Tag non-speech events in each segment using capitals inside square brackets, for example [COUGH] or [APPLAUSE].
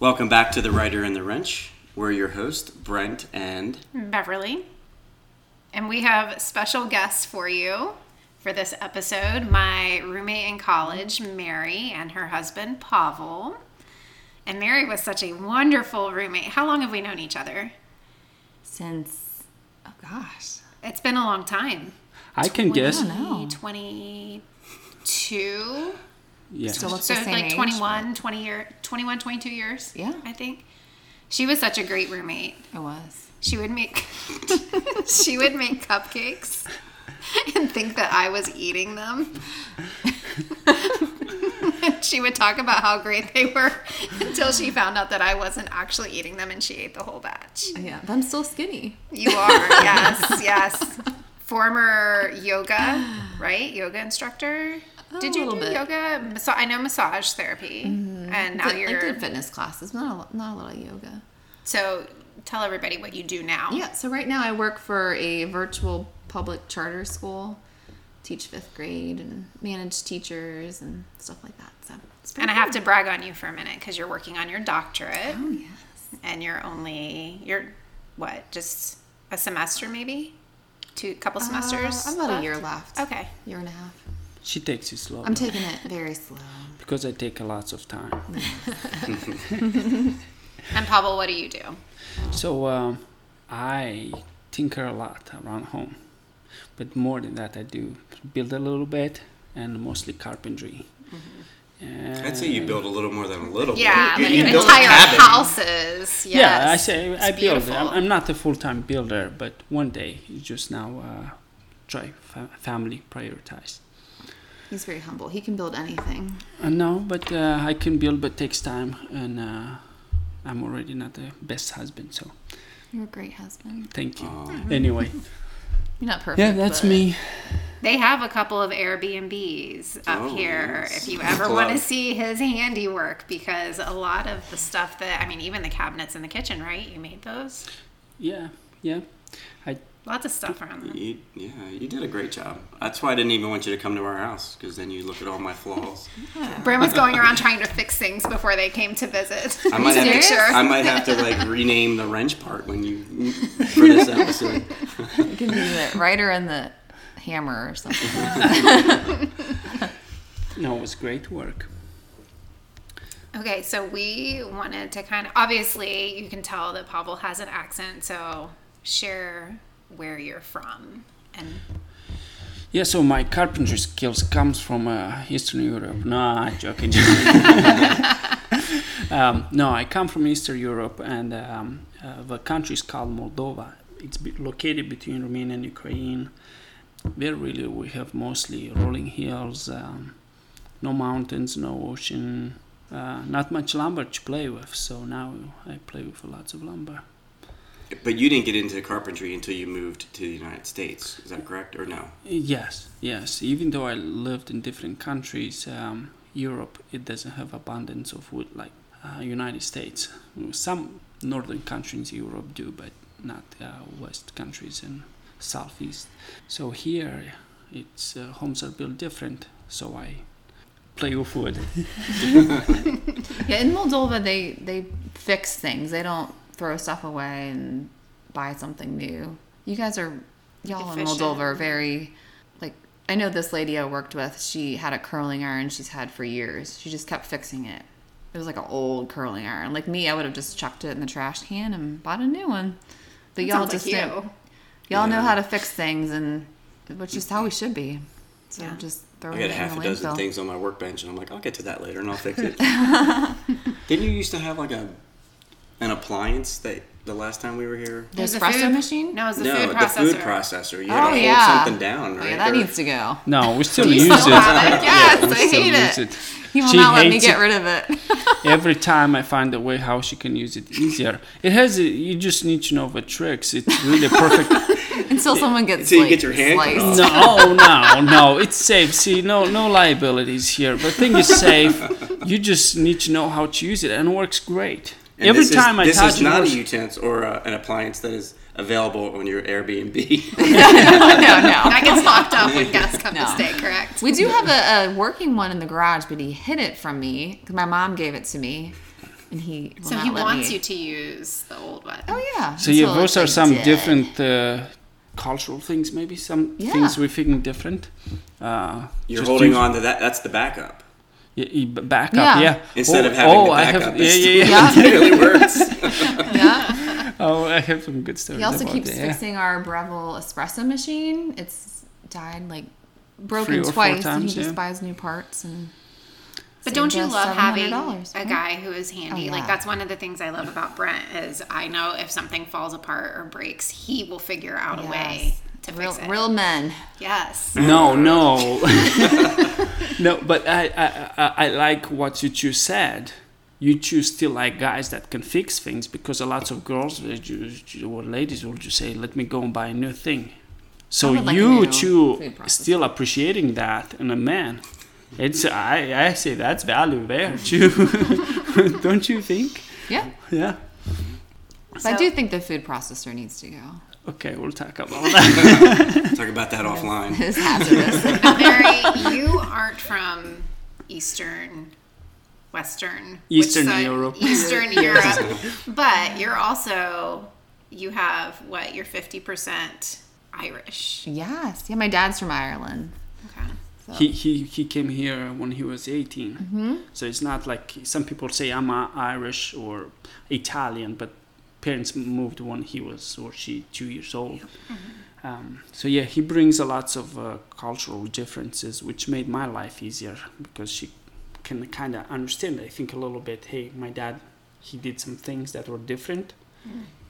Welcome back to The Writer and the Wrench. We're your host, Brent and Beverly. And we have special guests for you for this episode my roommate in college, Mary, and her husband, Pavel. And Mary was such a wonderful roommate. How long have we known each other? Since, oh gosh. It's been a long time. I can guess. know. 22. Yeah. Still looks So the same like age, 21, 20 year, 21, 22 years. Yeah. I think. She was such a great roommate. It was. She would make [LAUGHS] she would make cupcakes [LAUGHS] and think that I was eating them. [LAUGHS] She would talk about how great they were until she found out that I wasn't actually eating them and she ate the whole batch. Yeah, but I'm still skinny. You are, yes, yes. Former yoga, right? Yoga instructor. Did a you little do bit. yoga? So I know massage therapy, and now Did- you're. did fitness classes, not a, not a lot of yoga. So tell everybody what you do now. Yeah, so right now I work for a virtual public charter school, teach fifth grade and manage teachers and stuff like that. So And I have to brag on you for a minute because you're working on your doctorate, Oh yes. and you're only you're what just a semester maybe, two couple semesters. Uh, about left? a year left. Okay. Year and a half. She takes it slow. I'm taking it very slow. because I take a lots of time. [LAUGHS] [LAUGHS] And Pavel, what do you do? So um, I tinker a lot around home, but more than that, I do build a little bit and mostly carpentry. And I'd say you build a little more than a little. Yeah, bit. like You, you entire cabin. houses. Yes. yeah, I say It's I build. I'm, I'm not a full-time builder, but one day just now uh, try fa- family prioritize. He's very humble. He can build anything. Uh, no, but uh, I can build, but takes time, and uh, I'm already not the best husband. So You're a great husband. thank you. Aw. Anyway, You're not perfect. yeah, that's me. They have a couple of Airbnbs up Oh, here yes. if you ever want to see his handiwork because a lot of the stuff that I mean even the cabinets in the kitchen, right? You made those? Yeah, yeah. I Lots of stuff around them. You, yeah, you did a great job. That's why I didn't even want you to come to our house because then you look at all my flaws. [LAUGHS] Bram was going around trying to fix things before they came to visit. I might [LAUGHS] have to, sure. I might have to like rename the wrench part when you for this episode. You can be the writer and the hammer or something. [LAUGHS] no, it was great work. Okay, so we wanted to kind of obviously you can tell that Pavel has an accent, so share where you're from and Yeah, so my carpentry skills comes from uh, Eastern Europe. No, I'm joking. [LAUGHS] um, no, I come from Eastern Europe, and um, uh, the country is called Moldova. It's located between Romania and Ukraine. There, really, we have mostly rolling hills, um, no mountains, no ocean, uh, not much lumber to play with. So now I play with lots of lumber. But you didn't get into carpentry until you moved to the United States. Is that correct or no? Yes, yes. Even though I lived in different countries, um, Europe it doesn't have abundance of wood like uh, United States. Some northern countries in Europe do, but not uh, west countries and southeast. So here, it's uh, homes are built different. So I play with wood. [LAUGHS] [LAUGHS] Yeah, in Moldova they they fix things. They don't throw stuff away and buy something new. You guys are y'all in Efficient. Moldova are very like I know this lady I worked with, she had a curling iron she's had for years. She just kept fixing it. It was like an old curling iron. Like me, I would have just chucked it in the trash can and bought a new one. But y'all just like know, you. y'all know how to fix things and which is how we should be. So Yeah. just throw I it got in half a the dozen landfill. things on my workbench, and I'm like, I'll get to that later, and I'll fix it. [LAUGHS] Didn't you used to have like a an appliance that the last time we were here? The There's espresso food- machine? No, it's the no, food the processor. food processor. You oh, had Oh, to hold yeah. something down, Oh, right? yeah, that Or- needs to go. No, we still use still it. it? Yes, we I still hate use it. it. He will She not let me get it. rid of it. [LAUGHS] Every time I find a way how she can use it easier. It has. A, you just need to know the tricks. It's really perfect. [LAUGHS] Until someone gets Until you like, get your hand sliced. No, no, no. It's safe. See, no, no liabilities here. The thing is safe. [LAUGHS] You just need to know how to use it, and it works great. And Every this time is, I this touch is not a works- utensil or uh, an appliance that is available on your Airbnb. [LAUGHS] no, [LAUGHS] no. [LAUGHS] That gets locked up when guests come No. to stay, correct? We do have a, a working one in the garage, but he hid it from me because my mom gave it to me. and he. Will So not he let wants me. you to use the old one. Oh yeah. So yeah, So those are some like different uh, cultural things. Maybe some Yeah. things we think different. Uh, You're holding use- on to that. That's the backup. Yeah, back up. Yeah. Instead oh, of having oh, the I backup, have. Yeah, yeah, yeah. Yeah. it really works. [LAUGHS] Yeah. Oh, I have some good stuff. He also about keeps that. yeah. fixing our Breville espresso machine. It's died like broken Three or four twice, and he just yeah. buys new parts and. But don't you love having a guy who is handy? Oh, Like that's one of the things I love about Brent is I know if something falls apart or breaks, he will figure out a way Yes. To real, fix it. real men. yes. No, no, [LAUGHS] no. But I, I, I, I like what you two said. You two still like guys that can fix things because a lot of girls or ladies will just say, "Let me go and buy a new thing." So would like you two still appreciating that in a man. It's I, I say that's value there [LAUGHS] too. [LAUGHS] Don't you think? Yeah. Yeah. But I do think the food processor needs to go. Okay, we'll talk about [LAUGHS] that. Talk about that offline. It's hazardous. [LAUGHS] Mary, you aren't from Eastern, Western, Eastern side- Europe. Eastern [LAUGHS] Europe, but you're also you have what? You're fifty percent Irish. yes. Yeah, my dad's from Ireland. Okay. So. he, he he came here when he was 18 mm-hmm. so it's not like some people say i'm irish or italian but parents moved when he was or she two years old. Um, so yeah he brings a lots of uh, cultural differences which made my life easier because she can kind of understand i think a little bit hey my dad he did some things that were different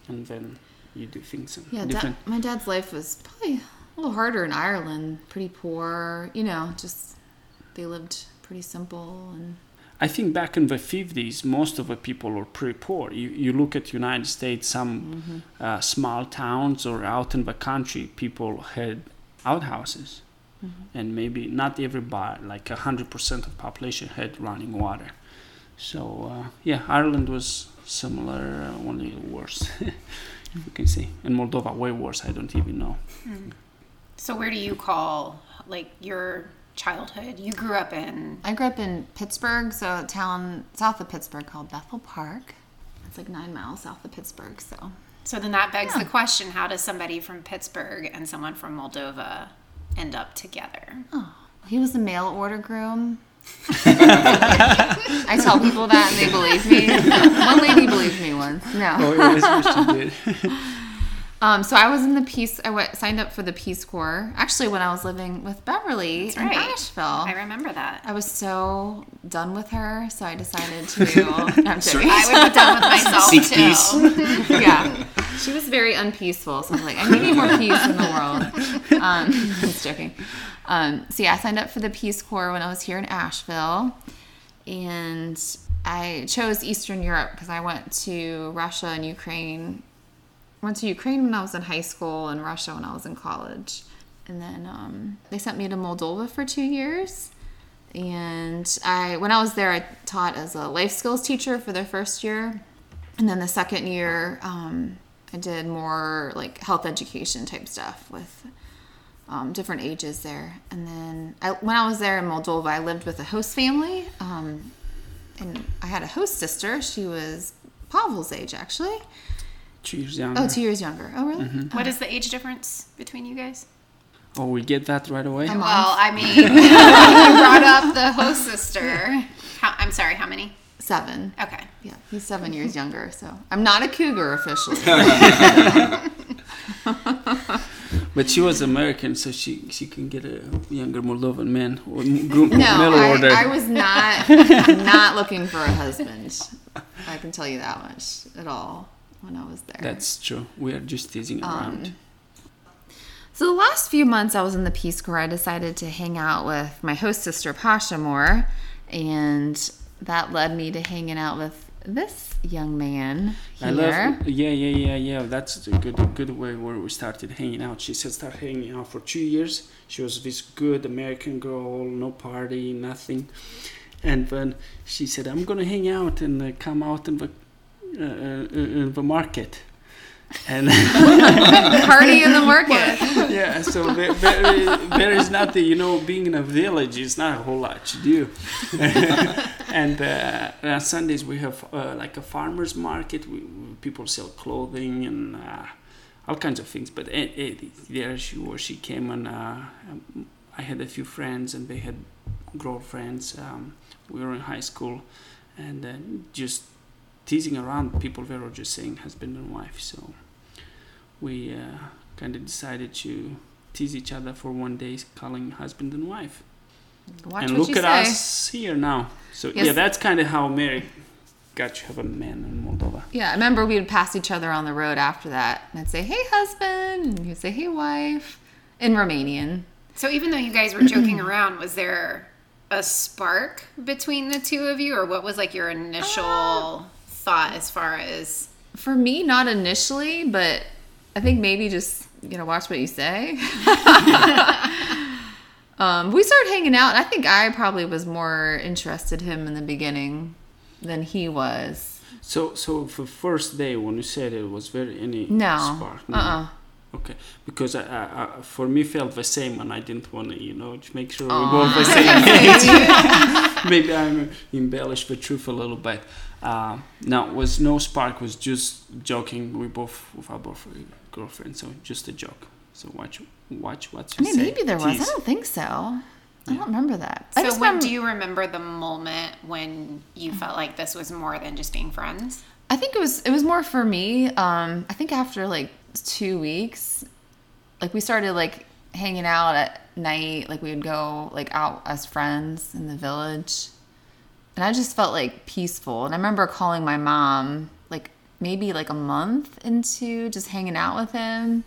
and then you do things Yeah, different. da- my dad's life was probably a little harder in Ireland. Pretty poor, you know, just they lived pretty simple and I think back in the 50s, most of the people were pretty poor. You, you look at United States, some uh, small towns or out in the country, people had outhouses. And maybe not everybody, like 100% of population had running water. So, uh, yeah, Ireland was similar, uh, only worse, [LAUGHS] you can say. And Moldova, way worse, I don't even know. So where do you call like your childhood? You grew up in I grew up in Pittsburgh, so a town south of Pittsburgh called Bethel Park. It's like nine miles south of Pittsburgh, so So then that begs Yeah. the question: How does somebody from Pittsburgh and someone from Moldova end up together? Oh, he was a mail order groom. I tell people that and they believe me. [LAUGHS] One lady believed me once. No. Oh, yes, yes, you did. Um, so I was in the Peace. I went, signed up for the Peace Corps. Actually, when I was living with Beverly That's in right. Asheville, I remember that. I was so done with her, so I decided to. [LAUGHS] No, I'm joking. I would be done with [LAUGHS] myself Seek too. peace. [LAUGHS] yeah, she was very unpeaceful. So I was like, I need more peace in the world. Um, I'm just joking. Um, so yeah, I signed up for the Peace Corps when I was here in Asheville, and I chose Eastern Europe because I went to Russia and Ukraine. Went to Ukraine when I was in high school and Russia when I was in college, and then um, they sent me to Moldova for two years. And I, when I was there, I taught as a life skills teacher for the first year, and then the second year, um, I did more like health education type stuff with um, different ages there. And then I, when I was there in Moldova, I lived with a host family, um, and I had a host sister. She was Pavel's age, actually. Two years younger. Oh, two years younger. Oh, really? Mm-hmm. What oh. is the age difference between you guys? Oh, we get that right away? A month. Well, I mean, [LAUGHS] [LAUGHS] you brought up the host sister. How, I'm sorry. How many? Seven. Okay. Yeah, he's seven years younger. So I'm not a cougar officially. [LAUGHS] But she was American, so she she can get a younger Moldovan man or m- group No, middle I, order. I was not not looking for a husband. I can tell you that much at all when I was there. That's true. We are just teasing around. Um, So the last few months I was in the Peace Corps, I decided to hang out with my host sister Pasha more, and that led me to hanging out with this young man here. I love. Yeah, yeah, yeah, yeah. That's a good, good way where we started hanging out. She said start hanging out for two years. She was this good American girl, no party, nothing. And then she said, "I'm gonna hang out and uh, come out in the uh, uh, in the market." and [LAUGHS] Party in the market. [LAUGHS] yeah, so there, there, there is nothing, you know, being in a village is not a whole lot to do. [LAUGHS] and uh, on Sundays we have uh, like a farmer's market. We, people sell clothing and uh, all kinds of things. But it, it, there she was. She came and uh, I had a few friends and they had girlfriends. Um, we were in high school and uh, just teasing around. People were just saying husband and wife. So we uh, kind of decided to tease each other for one day, calling husband and wife. Watch and what look you at say. us here now. So Yes. yeah, that's kind of how Mary got to have a man in Moldova. Yeah, I remember we would pass each other on the road after that. And I'd say, hey, husband. And you'd say, hey, wife. In Romanian. So even though you guys were joking [CLEARS THROAT] around, was there a spark between the two of you, or what was like your initial Uh, as far as? For me, not initially, but I think maybe just, you know, watch what you say. [LAUGHS] um, we started hanging out, and I think I probably was more interested him in the beginning than he was. So so for first day when you said it was very any No. spark. Uh uh Okay, because I, I, I, for me felt the same, and I didn't want to, you know, to make sure we both the [LAUGHS] same. [LAUGHS] Maybe I'm embellish the truth a little bit. Uh, no, was no spark. Was just joking. We both with our both girlfriends, so just a joke. So watch, watch what I you mean, say. maybe there was. I don't think so. I don't remember that. I So just when remember- do you remember the moment when you felt like this was more than just being friends? I think it was it was more for me. Um, I think after like two weeks, like we started like hanging out at night. Like we would go like out as friends in the village, and I just felt like peaceful. And I remember calling my mom like maybe like a month into just hanging out with him.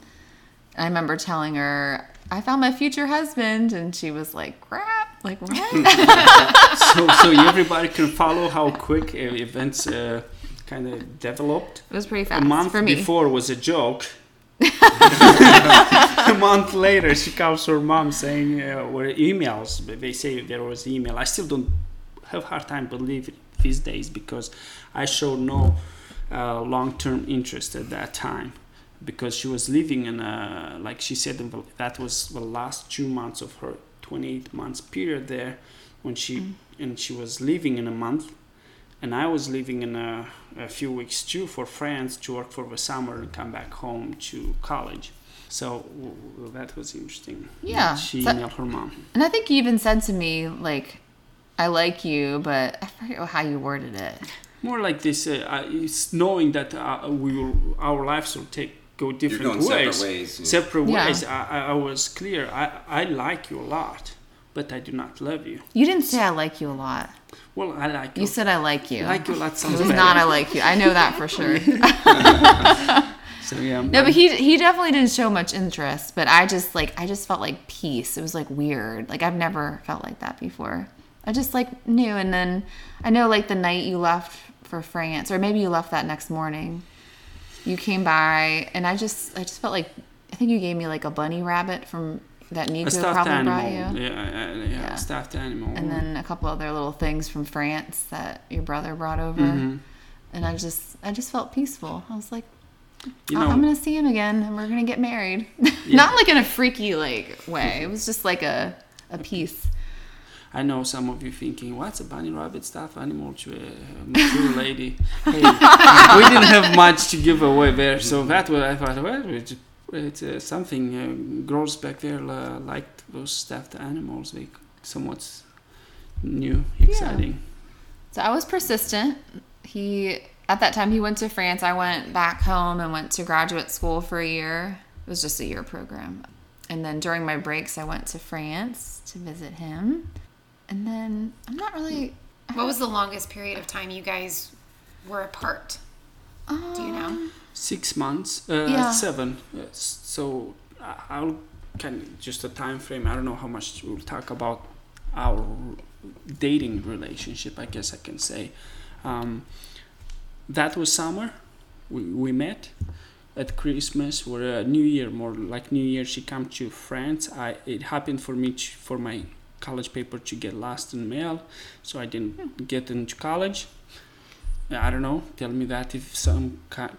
And I remember telling her I found my future husband, and she was like, "Crap!" Like what? [LAUGHS] [LAUGHS] so, so everybody can follow how quick events uh, kind of developed. it was pretty fast a month for me. before was a joke. [LAUGHS] a month later, she calls her mom saying, uh, or emails, they say there was email. I still don't have hard time believing these days because I showed no uh, long-term interest at that time because she was living in a, like she said, that was the last two months of her 28 months period there when she, and she was leaving in a month and I was leaving in a, a few weeks too for France to work for the summer and come back home to college. So w- w- that was interesting. Yeah, She so- emailed her mom. And I think you even said to me, like, I like you, but I forget how you worded it. More like this, uh, it's knowing that uh, we will, our lives will take go different going ways. separate ways, yeah. Separate ways. I, I, I was clear. I, I like you a lot, but I do not love you. You didn't say I like you a lot. Well, I like you. You said I like you. like you a lot it was better. not I like you. I know that for sure. [LAUGHS] [LAUGHS] So yeah. No, but he he definitely didn't show much interest. But I just like I just felt like peace. It was like weird. Like I've never felt like that before. I just like knew. And then I know like the night you left for France, or maybe you left that next morning. You came by, and I just I just felt like I think you gave me like a bunny rabbit from that Nico probably animal. brought you. Yeah, yeah, Yeah. a stuffed animal. and then a couple other little things from France that your brother brought over. Mhm. And I just I just felt peaceful. I was like, you "Oh, know, I'm gonna see him again, and we're gonna get married. [LAUGHS] Yeah. Not like in a freaky like way. It was just like a a peace. I know some of you thinking, what's a bunny rabbit stuffed animal to a mature [LAUGHS] lady? Hey, we didn't have much to give away there, so that was I thought, well, it's, it's uh, something. Uh, girls back there uh, liked those stuffed animals. They somewhat new, exciting. So I was persistent. He at that time he went to France. I went back home and went to graduate school for a year. It was just a year program. And then during my breaks I went to France to visit him. And then I'm not really What was the longest period of time you guys were apart? Do you know? Six months, uh, Yeah. seven. Uh, so I- I'll kind of just a time frame. I don't know how much we'll talk about our dating relationship. I guess I can say um, that was summer. We we met at Christmas or uh, New Year, more like New Year. She came to France. I it happened for me to, for my college paper to get lost in mail, so I didn't get into college I don't know. Tell me that if some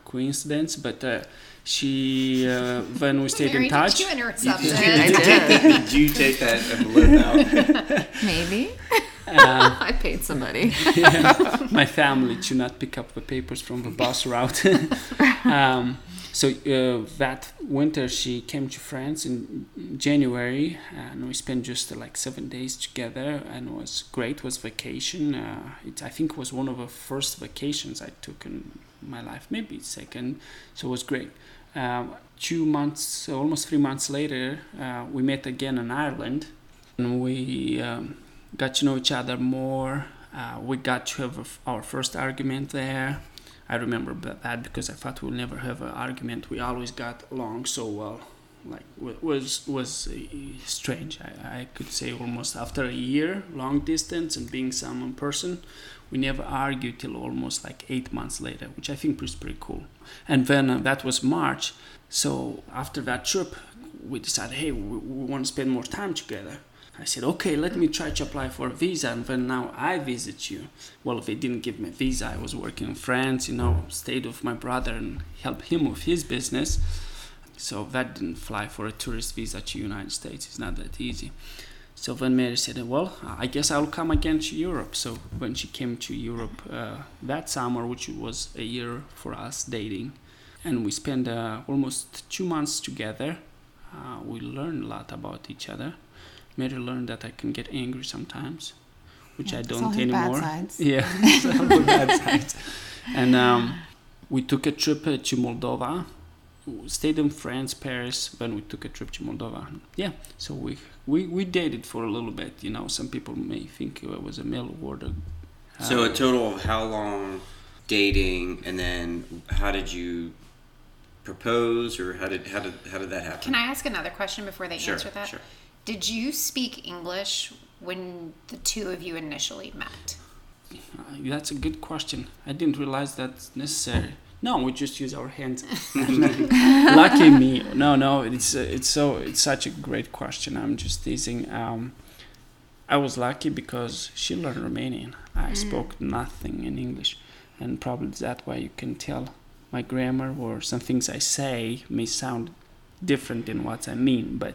coincidence, but uh, she uh, [LAUGHS] when we stayed Mary, in touch. did you intercept Did you, did, did. did you take that envelope out? [LAUGHS] Maybe. uh, [LAUGHS] I paid somebody. my family to not pick up the papers from the bus route. um, so uh, that winter she came to France in January, and we spent just uh, like seven days together, and it was great. It was vacation. Uh, it I think was one of the first vacations I took in my life, maybe second. So it was great. Um, two months, almost three months later, uh, we met again in Ireland, and we um, got to know each other more. Uh, we got to have our first argument there. I remember that because I thought we'll never have an argument. We always got along so well. Like was was uh, strange. I, I could say almost after a year, long distance and being some in person, we never argued till almost like eight months later, which I think was pretty cool. And then uh, that was March. So after that trip, we decided, hey, we, we want to spend more time together. I said, okay, let me try to apply for a visa, and then now I visit you. Well, they didn't give me a visa. I was working in France, you know, stayed with my brother and helped him with his business. So that didn't fly for a tourist visa to United States. It's not that easy. So then Mary said, well, I guess I'll come again to Europe. So when she came to Europe uh, that summer, which was a year for us dating, and we spent uh, almost two months together, uh, we learned a lot about each other. Mary learn that I can get angry sometimes, which Yeah, I don't all his bad anymore. sides. [LAUGHS] Yeah, [LAUGHS] it's all bad sides. And um, we took a trip uh, to Moldova. We stayed in France, Paris. Then we took a trip to Moldova. Yeah, so we we, we dated for a little bit. You know, some people may think it was a mail order. So a total of how long dating, and then how did you propose, or how did how did how did that happen? Can I ask another question before they Sure, answer that? sure. Did you speak English when the two of you initially met? Uh, that's a good question. I didn't realize that's necessary. No, we just use our hands. [LAUGHS] [LAUGHS] Lucky me. No, no, it's uh, it's so it's such a great question. I'm just teasing. Um, I was lucky because she learned Romanian. I spoke nothing in English, and probably that why you can tell my grammar or some things I say may sound different than what I mean. But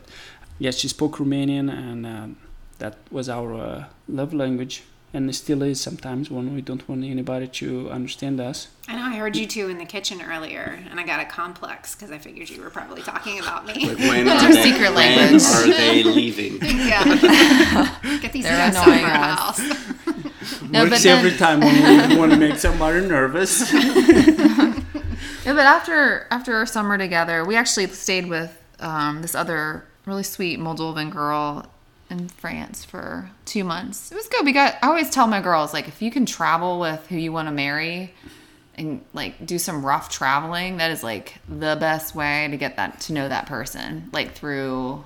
yes, she spoke Romanian, and um, that was our uh, love language, and it still is sometimes when we don't want anybody to understand us. I know I heard you two in the kitchen earlier, and I got a complex because I figured you were probably talking about me. Like when [LAUGHS] are our they, secret when language. are they leaving? [LAUGHS] yeah. [LAUGHS] Get these They're guys out of annoying our us. house. No, Works then- every time when we want to make somebody nervous. Yeah, but after after our summer together, we actually stayed with um, this other really sweet Moldovan girl in France for two months. It was good. We got. I always tell my girls like, if you can travel with who you want to marry, and like do some rough traveling, that is like the best way to get that to know that person, like through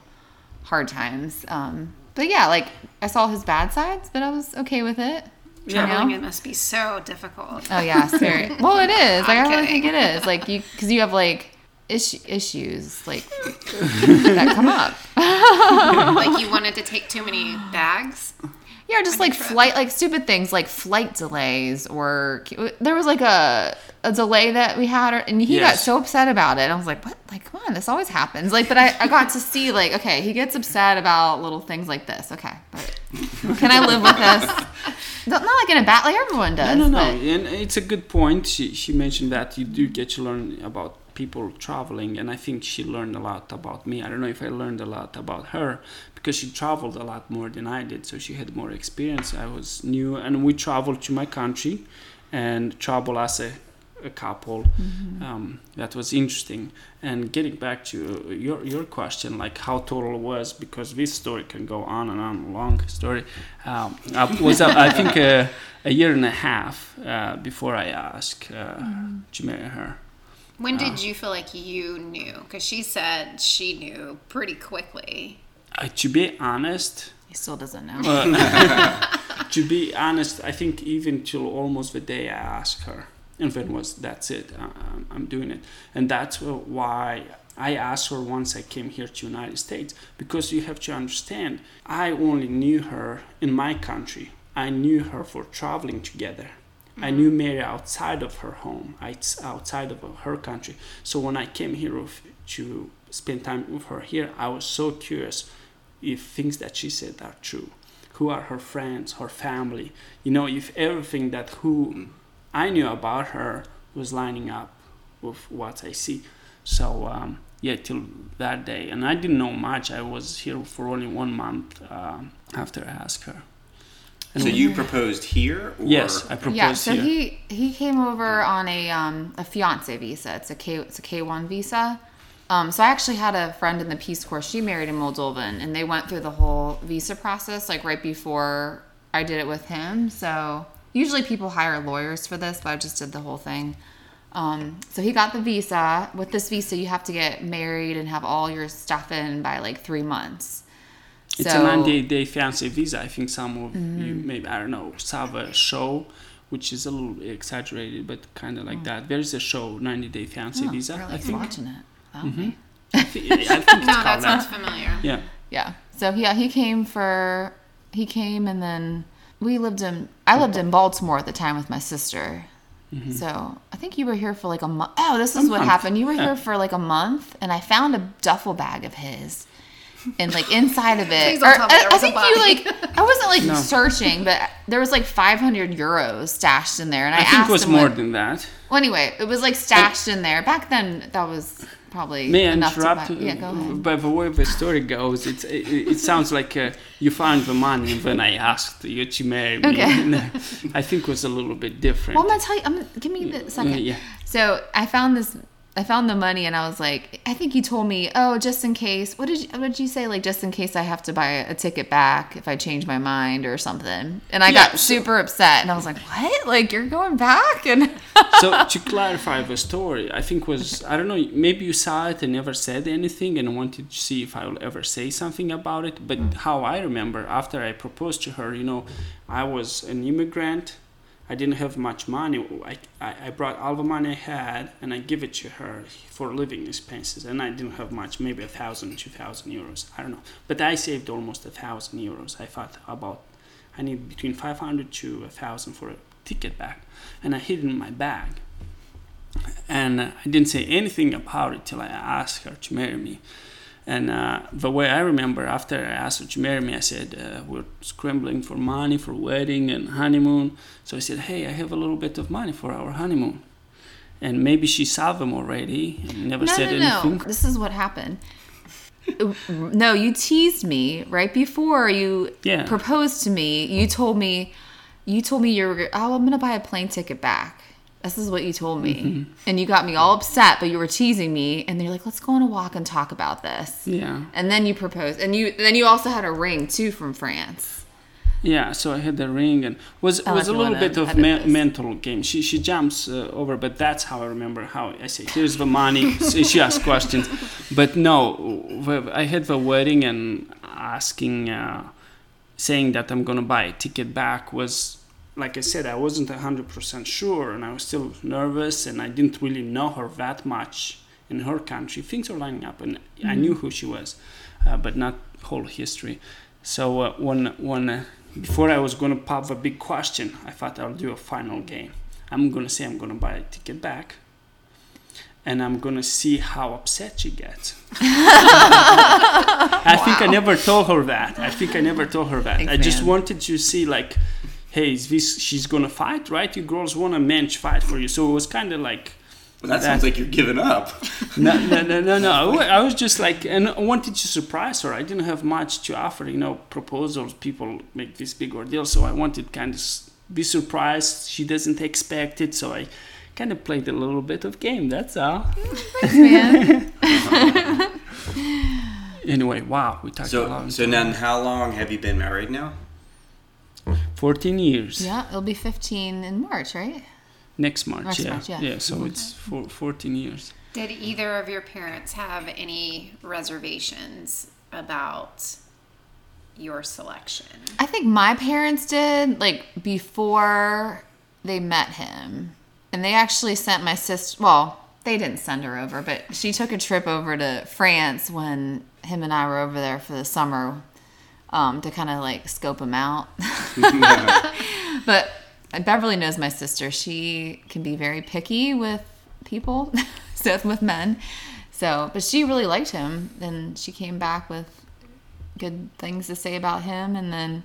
hard times. Um, but yeah, like I saw his bad sides, but I was okay with it. you know? Traveling, it must be so difficult. Oh yeah, very well. It is. [LAUGHS] Like I'm I really kidding. think it is. Like you, because you have like issue, issues like that come up. [LAUGHS] like you wanted to take too many bags. Yeah, or just like flight, like stupid things like flight delays, or there was like a a delay that we had, and he got so upset about it. I was like, what? Like, come on, this always happens. Like, but I, I got to see like, okay, he gets upset about little things like this. Okay, but can I live with this? Not not like in a bad, like everyone does. no, no, no. but- And it's a good point. She, she mentioned that you do get to learn about people traveling, and I think she learned a lot about me. I don't know if I learned a lot about her because she traveled a lot more than I did, so she had more experience. I was new, and we traveled to my country and travel as a, a couple. Um, that was interesting. And getting back to your your question, like how total was, because this story can go on and on, long story. Um, I was uh, I think uh, a year and a half uh, before I asked uh, to marry her. When did uh. you feel like you knew? Because she said she knew pretty quickly. Uh, to be honest, he still doesn't know. [LAUGHS] [LAUGHS] to be honest, I think even till almost the day I asked her, and then was that's it. I, I'm- I'm doing it, and that's why I asked her once I came here to United States because you have to understand. I only knew her in my country. I knew her for traveling together. I knew Mary outside of her home, outs- outside of her country. So when I came here to spend time with her here, I was so curious if things that she said are true. Who are her friends, her family? You know, if everything that who I knew about her was lining up with what I see. So um, yeah, till that day, and I didn't know much. I was here for only one month um, after I asked her. So you proposed here? Or? Yes, I proposed yeah, so here. he he came over on a um a fiance visa. It's a K it's a K one visa. Um, so I actually had a friend in the Peace Corps. She married a Moldovan, and they went through the whole visa process like right before I did it with him. So usually people hire lawyers for this, but I just did the whole thing. Um, so he got the visa. With this visa, you have to get married and have all your stuff in by like three months. It's So- Mm-hmm. a 90 day fiancé visa. I think some of you mm-hmm. maybe, I don't know, saw a show, which is a little exaggerated, but kind of like mm. that. There is a show, 90 day fiancé Oh, visa. we're I like think. watching it. Okay. Mm-hmm. [LAUGHS] I think, I think it's No, called that sounds that. familiar. Yeah. Yeah. So yeah, he came for he came and then we lived in I lived in Baltimore at the time with my sister. Mm-hmm. So I think you were here for like a month. Oh, this is what month. happened. You were Yeah. here for like a month, and I found a duffel bag of his, and like inside of it, or- tell I, I think you like I wasn't like No. searching, but there was like 500 euros stashed in there, and I, I think asked it was him more what- than that. well, anyway, it was like stashed in there. Back then, that was probably May I enough interrupt? to buy. Yeah, go ahead. By the way the story goes, it's, it, it sounds like uh, you found the money when I asked you to marry me. Okay. [LAUGHS] I think it was a little bit different. Well, I'm gonna tell you. I'm gonna, give me the second. yeah. So I found this. I found the money, and I was like, I think you told me, oh, just in case. What did you, what did you say? Like, just in case I have to buy a ticket back if I change my mind or something. And I Yeah, got so- super upset, and I was like, what? Like, you're going back? And [LAUGHS] so to clarify the story, I think was I don't know maybe you saw it and never said anything and wanted to see if I will ever say something about it. But how I remember after I proposed to her, you know, I was an immigrant. I didn't have much money. I, I, brought all the money I had and I give it to her for living expenses. And I didn't have much, maybe a thousand, two thousand euros. I don't know. But I saved almost a thousand euros. I thought about I need between 500 to a thousand for a ticket back, and I hid in my bag. And I didn't say anything about it till I asked her to marry me. And uh, the way I remember, after I asked her to marry me, I said uh, we're scrambling for money for wedding and honeymoon. So I said, "Hey, I have a little bit of money for our honeymoon." And maybe she saw them already and never no, said no, no. anything. This is what happened. [LAUGHS] no, you teased me right before you Yeah. proposed to me. You told me, you told me you were, oh, I'm gonna buy a plane ticket back. This is what you told me, Mm-hmm. and you got me all upset. But you were teasing me, and you're like, let's go on a walk and talk about this. Yeah. And then you proposed, and you then you also had a ring too from France. Yeah, so I had the ring and was Oh, was a little bit of me- mental game. She she jumps uh, over, but that's how I remember how I say here's the money. [LAUGHS] so she asks questions, but no, I had the wedding and asking, uh, saying that I'm gonna buy a ticket back was like I said, I wasn't hundred percent sure, and I was still nervous, and I didn't really know her that much in her country. Things are lining up, and I knew who she was, uh, but not whole history. So uh, when when uh, before I was gonna pop a big question, I thought I'll do a final game. I'm gonna say I'm gonna buy a ticket back, and I'm gonna see how upset she gets. [LAUGHS] I think I never told her that. I think I never told her that. Thanks, I just man. wanted to see like, hey, is this she's gonna fight, right? You girls want a man to fight for you, so it was kind of like. Well, that sounds like you're giving up. [LAUGHS] no, no, no, no, no. I was just like, and I wanted to surprise her. I didn't have much to offer, you know, proposals. People make this big ordeal, so I wanted kind of be surprised. She doesn't expect it, so I kind of played a little bit of game. That's all. [LAUGHS] Thanks, man. [LAUGHS] Anyway, wow, we talked a So, lot. so then how long have you been married now? Fourteen years. yeah, it'll be 15 in March, right? Next March, Next yeah. March, yeah. so it's for 14 years. Did either of your parents have any reservations about your selection? I think my parents did, like before they met him. And they actually sent my sister, well, they didn't send her over, but she took a trip over to France when him and I were over there for the summer um, to kind of like scope him out. [LAUGHS] but Beverly knows my sister. She can be very picky with people, [LAUGHS] so with men. So, but she really liked him. and she came back with good things to say about him, and then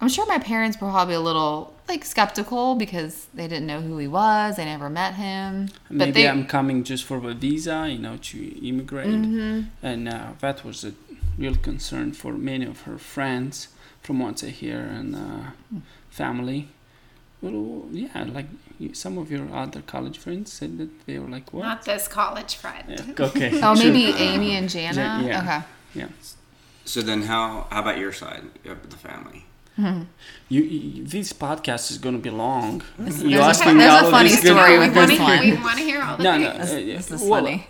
I'm sure my parents were probably a little like skeptical because they didn't know who he was. They never met him. But Maybe they, I'm coming just for a visa, you know, to immigrate, Mm-hmm. and uh, that was a real concern for many of her friends, from what I hear, and uh, family. Well, yeah, like some of your other college friends said that they were like, "What?" Not this college friend. Yeah, [LAUGHS] okay. oh, sure. maybe Amy and Jana. Yeah. Okay. Yeah. So then, how how about your side of the family? You, you, this podcast is going to be long. There's You a- asking me there's a all of funny these good- story we with want this to one. we want to hear all the No, no. things. uh, This is well, funny.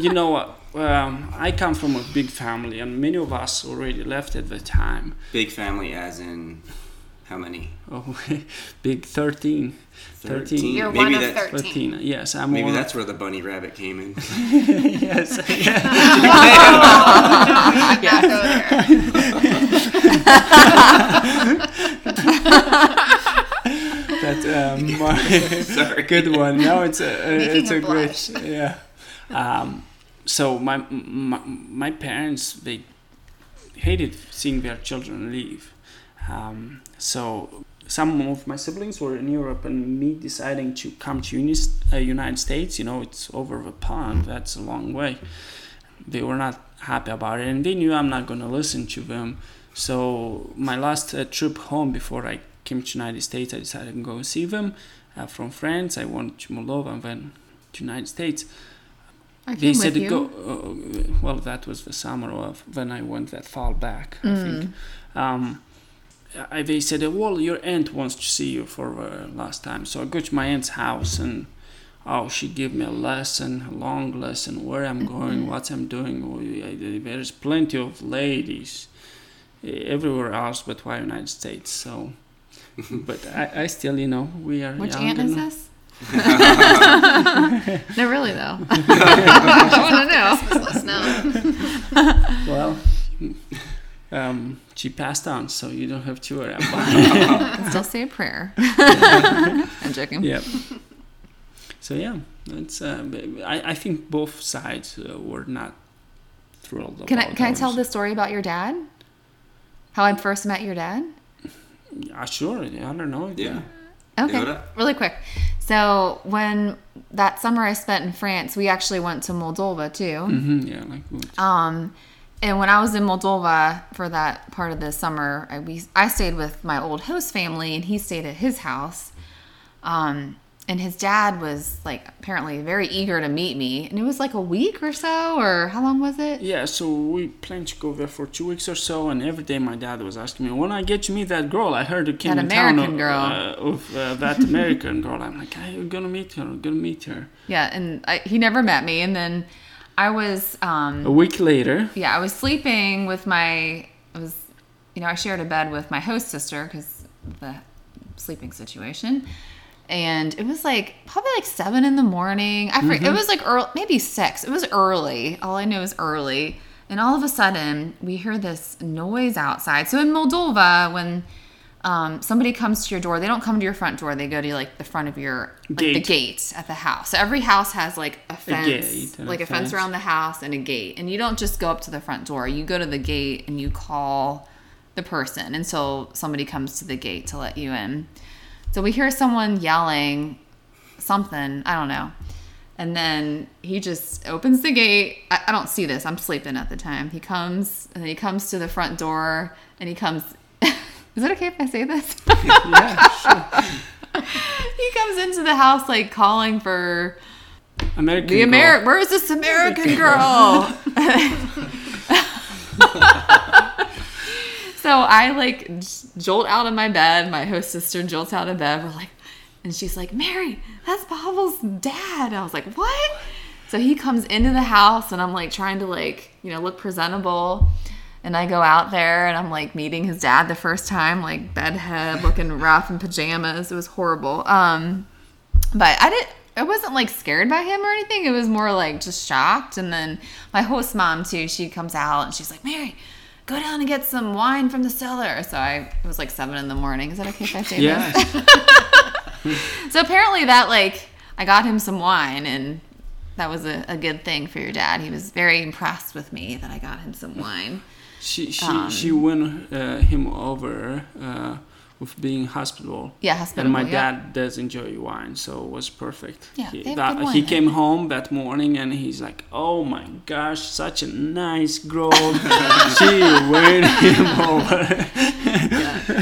you know what? Um, I come from a big family, and many of us already left at the time. Big family, as in how many? Oh, [LAUGHS] big 13. 13. You're maybe one of 13. 13. Yes, I'm maybe one that's where the bunny rabbit came in. [LAUGHS] [LAUGHS] yes. Not go there. That's um, my Sorry. good one. No, it's a Making it's a blush. great yeah. Um, so my, my my parents they hated seeing their children leave. Um, so some of my siblings were in Europe, and me deciding to come to Unis, uh, United States. You know, it's over the pond. That's a long way. They were not happy about it, and they knew I'm not going to listen to them. So my last uh, trip home before I came to United States, I decided to go see them. Uh, from France, I went to Moldova and then to United States. I They said with go. Uh, well, that was the summer of when I went that far back. I think. Um, I, they said, well, your aunt wants to see you for the last time. So I go to my aunt's house and oh, she gave me a lesson, a long lesson, where I'm going, what I'm doing. Oh, There's plenty of ladies eh, everywhere else but why United States. So, [LAUGHS] but I, I still, you know, we are Which young aunt is this? [LAUGHS] no, really though. [LAUGHS] I want to know. Let us [LAUGHS] know. Well, um, she passed on, so you don't have to worry about it. I'll still say a prayer. I'm joking. Yep. So yeah, that's. Uh, I I think both sides uh, were not thrilled. Can I about can I tell the story about your dad? How I first met your dad? Yeah, sure. I don't know. Yeah. Okay, really quick. So when that summer I spent in France, we actually went to Moldova too. hmm yeah, like? Um, and when I was in Moldova for that part of the summer, I we I stayed with my old host family, and he stayed at his house. Um, and his dad was like apparently very eager to meet me, and it was like a week or so, or how long was it? Yeah, so we planned to go there for two weeks or so, and every day my dad was asking me, "When I get to meet that girl, I heard you came That in town American of, girl." uh, of uh, that American girl." I'm like, "I'm gonna meet her. I'm gonna meet her." Yeah, and I, he never met me, and then I was um, A week later, yeah, I was sleeping with my, I was, you know, I shared a bed with my host sister because the sleeping situation. And it was like probably like seven in the morning. I forget, it was like early, maybe six. It was early. All I know is early. And all of a sudden, we hear this noise outside. So in Moldova, when um, somebody comes to your door, they don't come to your front door. They go to like the front of your like the Gate. gate at the house. So every house has like a fence, gate a like a fence fence. around the house and a gate. And you don't just go up to the front door. You go to the gate and you call the person And so somebody comes to the gate to let you in. So we hear someone yelling something, I don't know. And then he just opens the gate. I, I don't see this. I'm sleeping at the time. He comes and then he comes to the front door and he comes. [LAUGHS] Is it okay if I say this? [LAUGHS] yeah, sure. [LAUGHS] he comes into the house like calling for American the girl. Ameri- Where's this American girl? So I like jolt out of my bed. My host sister jolts out of bed. We're like, and she's like, Mary, that's Pavel's dad. I was like, what? So he comes into the house, and I'm like trying to like you know look presentable. And I go out there, and I'm like meeting his dad the first time, like bedhead, looking rough in pajamas. It was horrible. Um, but I didn't. I wasn't like scared by him or anything. It was more like just shocked. And then my host mom too. She comes out and she's like, Mary, go down and get some wine from the cellar. So I it was like seven in the morning. Is that okay if I say Yeah. [LAUGHS] So apparently that like I got him some wine and that was a, a good thing for your dad. He was very impressed with me that I got him some wine. She she Um, she won uh, him over uh, with being hospitable. Yeah, And my yeah. dad does enjoy wine, so it was perfect. Yeah, he, they have that- good he came home that morning and he's like, "Oh my gosh, such a nice girl." [LAUGHS] she won him [LAUGHS] over.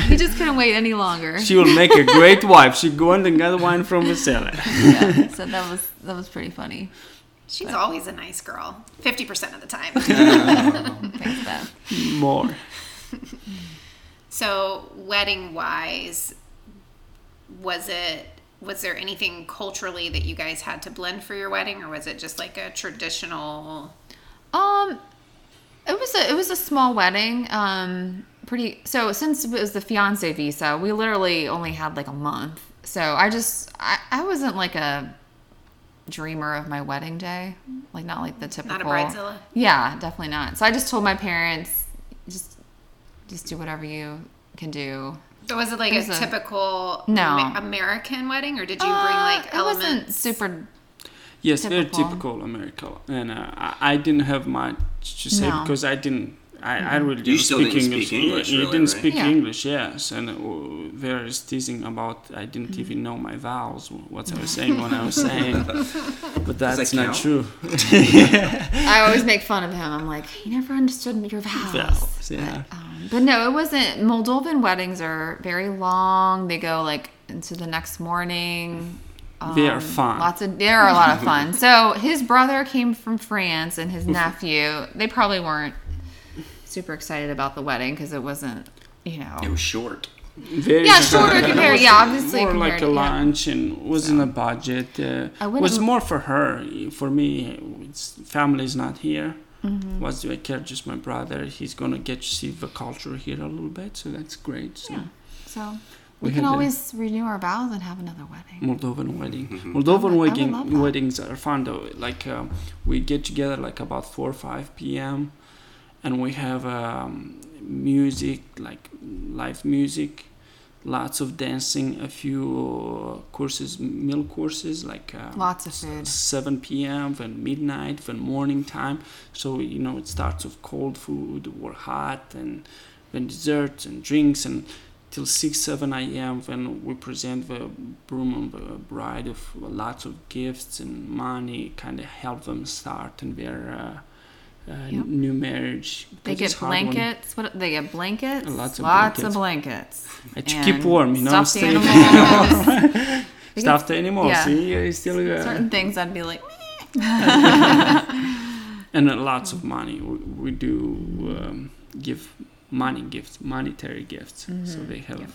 He just couldn't wait any longer. She will make a great [LAUGHS] wife. She go and got wine from the cellar. yeah, so that was that was pretty funny. She's always a nice girl, 50% of the time. Thanks, Beth. More. So, wedding wise, was it was there anything culturally that you guys had to blend for your wedding or was it just like a traditional Um, it was a it was a small wedding. Um, pretty. So since it was the fiance visa, we literally only had like a month. So I just I, I wasn't like a dreamer of my wedding day, like not like the typical. not a bridezilla? Yeah, definitely not. So I just told my parents, just just do whatever you can do. So was it like It a, was a- typical No. American wedding or did you bring Uh, like it wasn't super. Yes, very Typical. typical American. And uh, I, I didn't have much to say No. because I didn't. I, I really didn't You still speak didn't English. speak English, You really, didn't right? speak Yeah. English, yes. And uh, there is teasing about I didn't even know my vowels, what I was saying when I was saying. [LAUGHS] But that that's not count? true. [LAUGHS] I always make fun of him. I'm like, he never understood your vowels. Vowels, yeah. Um, but no, it wasn't. Moldovan weddings are very long. They go like into the next morning. They are Um, fun. Lots of they are a lot of fun. [LAUGHS] So his brother came from France, and his nephew. They probably weren't super excited about the wedding because it wasn't, you know. It was short. Very Yeah, shorter compared- yeah, obviously More compared like to- a yeah. lunch and wasn't a budget. Uh, I was wouldn't- more for her. For me, it's, family not here. Mm-hmm. What do I care? Just my brother. He's gonna get to see the culture here a little bit, so that's great. So Yeah. So We we, can had the- always renew our vows and have another wedding. Moldovan wedding. Mm-hmm. Moldovan would wedding weddings are fun though. Like um, we get together like about four or five p.m. and we have um, music, like live music, lots of dancing, a few courses, meal courses, like um, Lots of food. 7 p.m. then midnight then morning time so you know it starts with cold food or hot and then desserts and drinks and till 6 7 a.m when we present the groom and the bride with lots of gifts and money kind of help them start in their uh, uh, Yep. new marriage They get it's hard when- blankets. What they get blankets. Lots of lots blankets. of blankets. To And keep warm you know stuffed stay animals. [LAUGHS] Stuffed animals yeah. see still uh, Certain things I'd be like, [LAUGHS] and uh, lots of money. We, we do um, give money gifts, monetary gifts. So they have. Yep.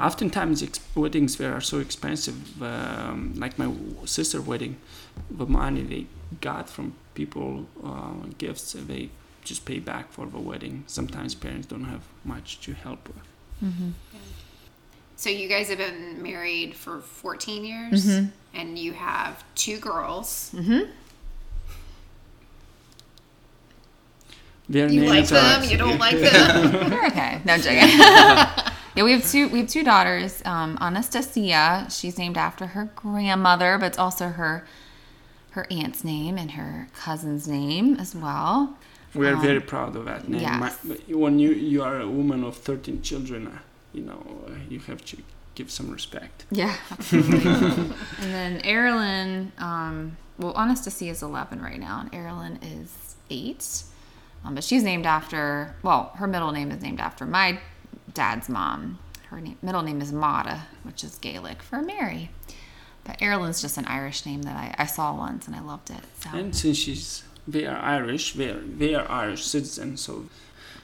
Oftentimes, ex- weddings there are so expensive. Um, like my w- sister wedding, the money they got from people, uh, gifts, they just pay back for the wedding. Sometimes parents don't have much to help with. So you guys have been married for 14 years Mm-hmm. and you have two girls. Their You like names are them, you don't like [LAUGHS] them. They're okay. No I'm joking. [LAUGHS] [LAUGHS] yeah, we have two. We have two daughters. Um, Anastasia. She's named after her grandmother, but it's also her her aunt's name and her cousin's name as well. We are Um, very proud of that name. yes. My, when you you are a woman of thirteen children, uh, you know uh, you have to give some respect. Yeah, absolutely. [LAUGHS] and then Erilyn, um, well, Anastasia is 11 right now, and Erilyn is 8. Um, but she's named after, well, her middle name is named after my dad's mom. Her name, middle name is Mata, which is Gaelic for Mary. But Erilyn's just an Irish name that I, I saw once and I loved it. So And since she's they are Irish, they are they are Irish citizens, so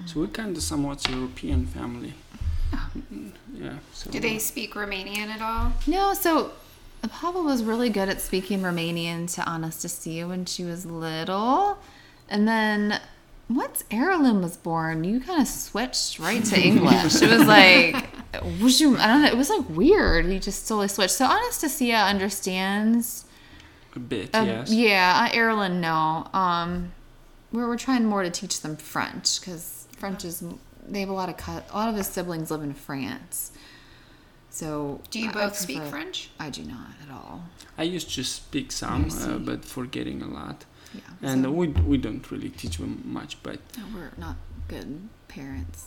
so we're kind of somewhat European family. Mm, Yeah. So Do they speak Romanian at all? No, so Papa was really good at speaking Romanian to Anastasia when she was little. And then once Erilyn was born, you kind of switched right to [LAUGHS] English. it was like, was you, I don't know, it was like weird. He just slowly switched. So Anastasia understands. a bit, uh, yes. Yeah, uh, Erilyn, no. Um, we're, we're trying more to teach them French because French is they have a lot of cut. A lot of his siblings live in France. So Do you I- I both speak prefer- French? I do not at all. I used to speak some, uh, but forgetting a lot. Yeah. And so- we we don't really teach them much, but No, we're not good parents.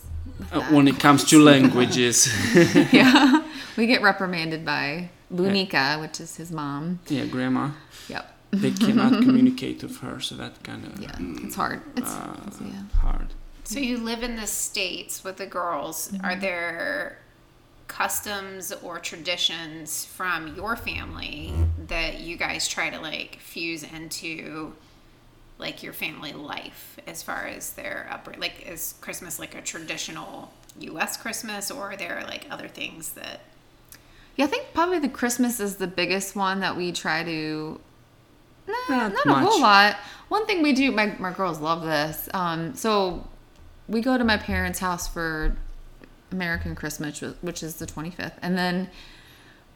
uh, when it comes to languages, [LAUGHS] [LAUGHS] yeah, we get reprimanded by Lunica, which is his mom. yeah, grandma, Yep. they cannot [LAUGHS] communicate with her, so that kind of Yeah, it's hard. It's, uh, it's- yeah. hard. So you live in the states with the girls. Are there customs or traditions from your family that you guys try to like fuse into like your family life as far as their upbringing? Like is Christmas like a traditional US Christmas or are there like other things that Yeah, I think probably the Christmas is the biggest one that we try to. Nah, Not not, a much. whole lot. One thing we do, my, my girls love this. Um, so we go to my parents' house for American Christmas, which- which is the 25th. And then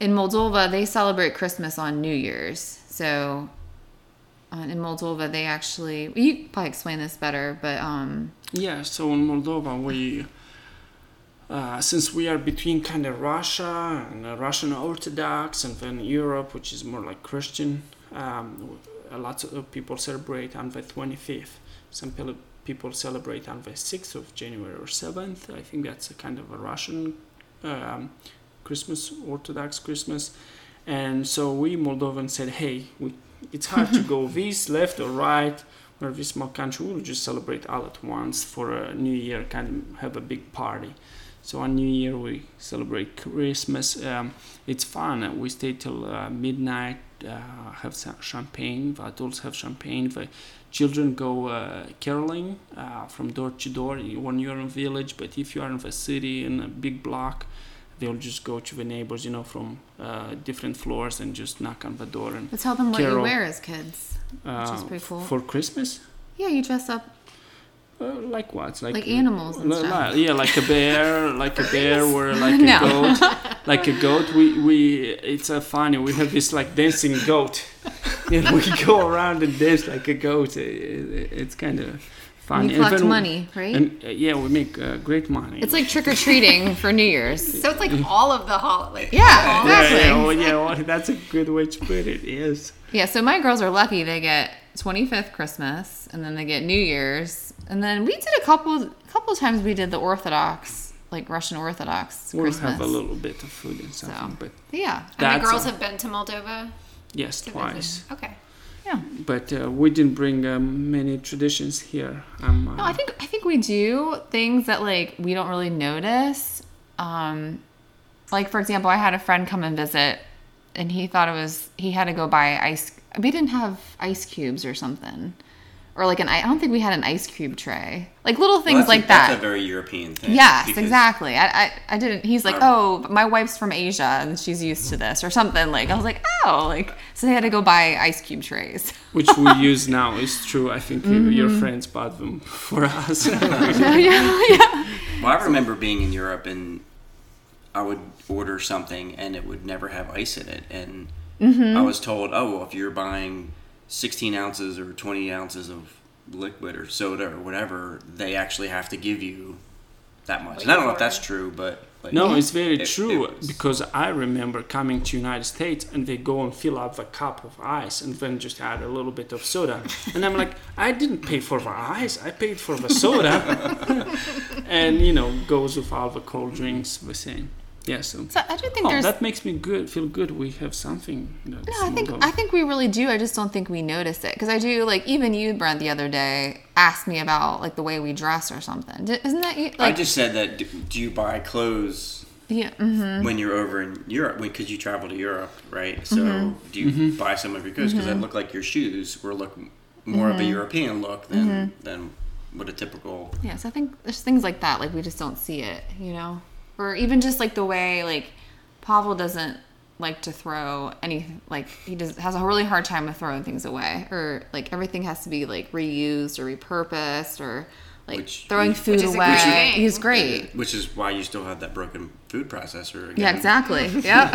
in Moldova, they celebrate Christmas on New Year's. So uh, in Moldova, they actually, you probably explain this better, but um, Yeah, so in Moldova, we, uh, since we are between kind of Russia and uh, Russian Orthodox and then Europe, which is more like Christian, um, a lot of people celebrate on the 25th. Some people celebrate on the 6th of January or 7th. I think that's a kind of a Russian um, Christmas, Orthodox Christmas. And so we Moldovans said, hey, we, it's hard to [LAUGHS] go this left or right we're a small country. We'll just celebrate all at once for a New Year, kind of have a big party. So on New Year we celebrate Christmas. Um, it's fun. We stay till uh, midnight, uh, have some champagne. The adults have champagne. The children go uh, caroling uh, from door to door when you're in a village. But if you are in the city in a big block, they'll just go to the neighbors, you know, from uh, different floors and just knock on the door and but tell them what you wear as kids. uh, is pretty cool. for Christmas. Yeah, you dress up Uh, like what? Like, like animals and stuff. yeah, like a bear, like a [LAUGHS] bear, or like a [LAUGHS] No. goat, [LAUGHS] like a goat. We we it's uh, funny. We have this like dancing goat, and we go around and dance like a goat. It, it- it's kind of funny. You collect then money, right? And uh, yeah, we make uh, great money. It's like trick or treating for New Year's. [LAUGHS] So it's like all of the hol like Yeah, all yeah, exactly. yeah, well, yeah, well, that's a good way to put it. Yes. Yeah, so my girls are lucky. They get 25th Christmas, and then they get New Year's, and then we did a couple, a couple times we did the Orthodox, like Russian Orthodox We'll Christmas. have a little bit of food and something, So. but Yeah, And the girls a- have been to Moldova yes, to twice. visit. Okay. Yeah. But uh, we didn't bring um, many traditions here. Um, uh, No, I think I think we do things that like we don't really notice. Um, like for example, I had a friend come and visit, and he thought it was he had to go buy ice. We didn't have ice cubes or something, or like an. I don't think we had an ice cube tray. Like little things Well, that's a- like that. That's a very European thing. Yes, exactly. I, I, I didn't. He's like, Our- oh, my wife's from Asia and she's used to this or something. Like I was like, oh, like so they had to go buy ice cube trays. [LAUGHS] which we use now is true. I think your Mm-hmm. friends bought them for us. [LAUGHS] yeah, yeah. Well, I remember being in Europe and I would order something and it would never have ice in it. And Mm-hmm. I was told, oh, well, if you're buying 16 ounces or 20 ounces of liquid or soda or whatever, they actually have to give you that much. And I don't know if that's true, but. Like, no, it's very it- true it because I remember coming to United States and they go and fill up the cup of ice and then just add a little bit of soda, and I'm like, I didn't pay for the ice, I paid for the soda, [LAUGHS] and you know goes with all the cold drinks the same. Yeah, so. So I don't think Oh, there's. that makes me good. Feel good. We have something. That's No, I think Moldova. I think we really do. I just don't think we notice it because I do. Like even you, Brent, the other day asked me about like the way we dress or something. Isn't that you? I just said that. Do, do you buy clothes yeah. hmm when you're over in Europe? Because you travel to Europe, right? So Mm-hmm. do you buy some of your clothes? Because it looked like your shoes were look more Mm-hmm. of a European look than than what a typical. Yeah, so I think there's things like that, like we just don't see it, you know? Or even just like the way like Pavel doesn't like to throw any like he does has a really hard time with throwing things away. Or like everything has to be like reused or repurposed or like Which- throwing which- food Which is away. great. He's great. Which is why you still have that broken food processor. Again. Yeah, exactly. Yeah.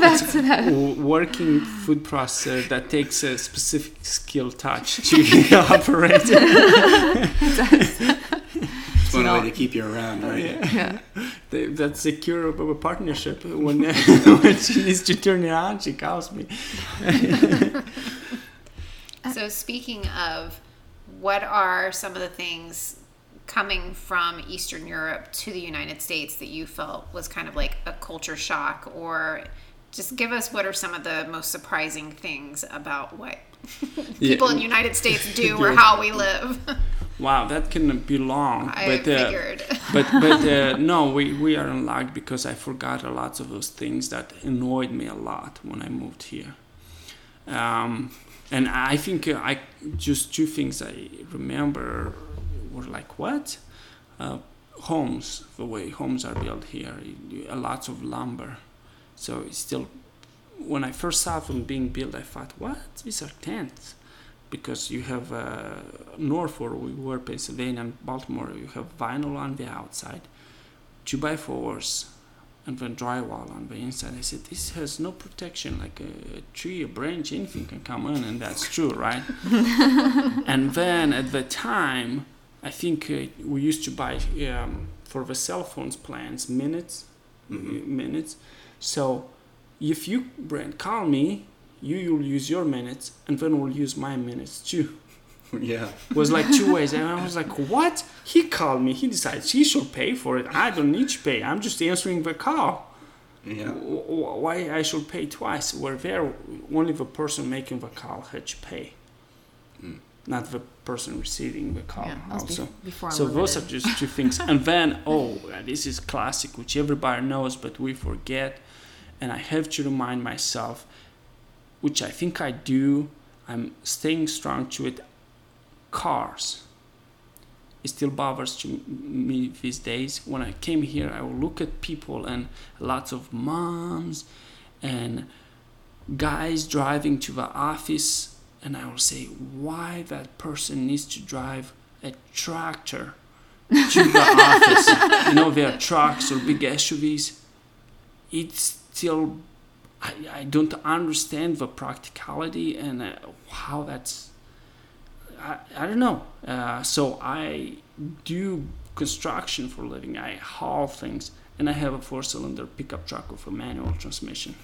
Back to that. working food processor that takes a specific skill touch to [LAUGHS] operate. [LAUGHS] It's one You know? way to keep you around, right? Yeah. [LAUGHS] They- That's secure of a partnership. When, [LAUGHS] when she needs to turn it on, she calls me. [LAUGHS] So, speaking of, what are some of the things coming from Eastern Europe to the United States that you felt was kind of like a culture shock, or just give us what are some of the most surprising things about what people in the United States do or how we live? Wow, that can be long. I but, uh, figured. but but uh, [LAUGHS] no, we, we are in luck because I forgot a lot of those things that annoyed me a lot when I moved here. Um, and I think uh, I just two things I remember were like what uh, homes the way homes are built here, a lot of lumber. So it's still when I first saw them being built, I thought, what these are tents because you have uh, north where we were, Pennsylvania and Baltimore, you have vinyl on the outside, two by fours, and then drywall on the inside. I said, this has no protection, like a, tree, a branch, anything can come in, and that's true, right? [LAUGHS] and then at the time, I think uh, we used to buy um, for the cell phones plans minutes, minutes. So if you, Brent, call me, you will use your minutes, and then we'll use my minutes too. [LAUGHS] Yeah. It was like two ways, and I was like, "What?" He called me. He decides he should pay for it. I don't need to pay. I'm just answering the call. Yeah. W- w- Why I should pay twice? Where there, only the person making the call had to pay, hmm. not the person receiving the call. Yeah, also. be- So those are just two things. And then, oh, this is classic, which everybody knows, but we forget. And I have to remind myself, which I think I do, I'm staying strong to it. Cars. It still bothers to me these days. When I came here, I will look at people and lots of moms and guys driving to the office, and I will say, why that person needs to drive a tractor to the [LAUGHS] office. You know, their trucks or big SUVs. It's still, I, I don't understand the practicality and uh, how that's, I, I don't know. Uh, so I do construction for a living. I haul things and I have a four cylinder pickup truck with a manual transmission.